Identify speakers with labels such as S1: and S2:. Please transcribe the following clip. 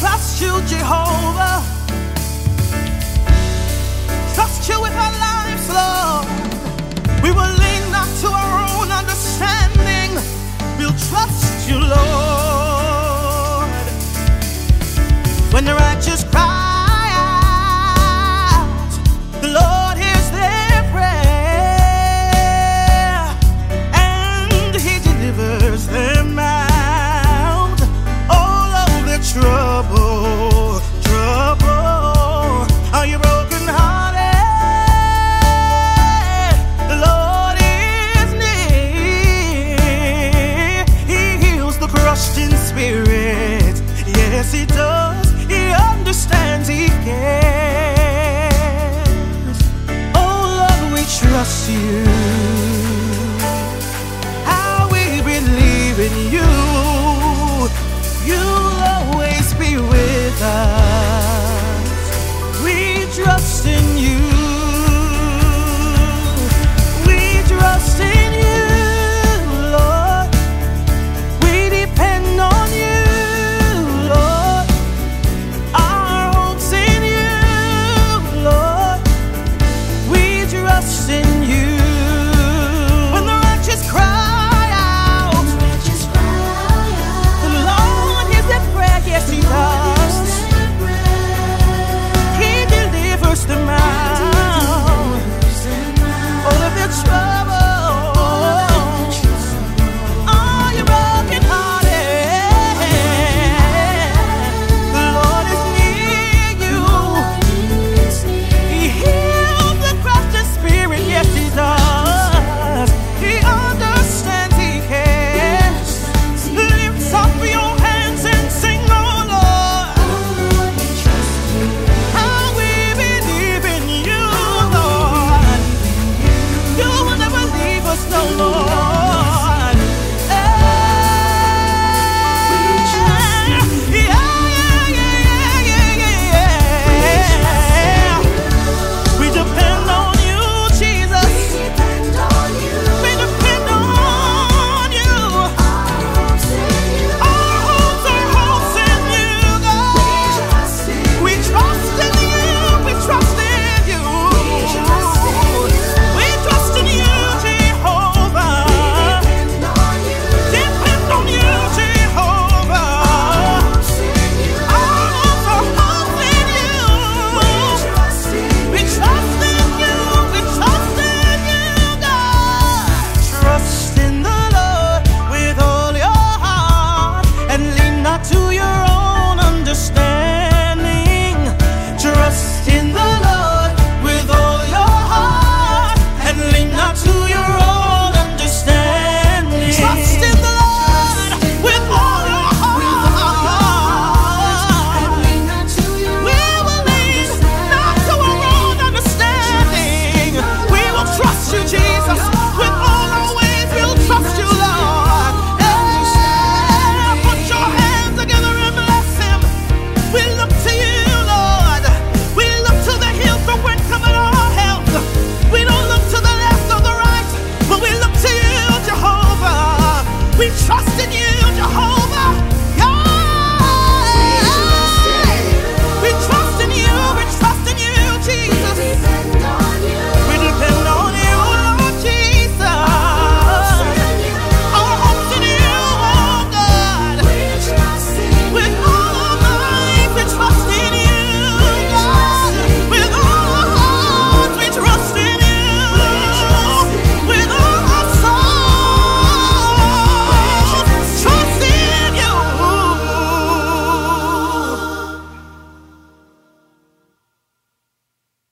S1: Trust you, Jehovah. Trust you with our lives, Lord. We will lean not to our own understanding. We'll trust you, Lord. When the righteous cry. yes, He does. He understands, He cares. Oh, Lord, we trust you. just in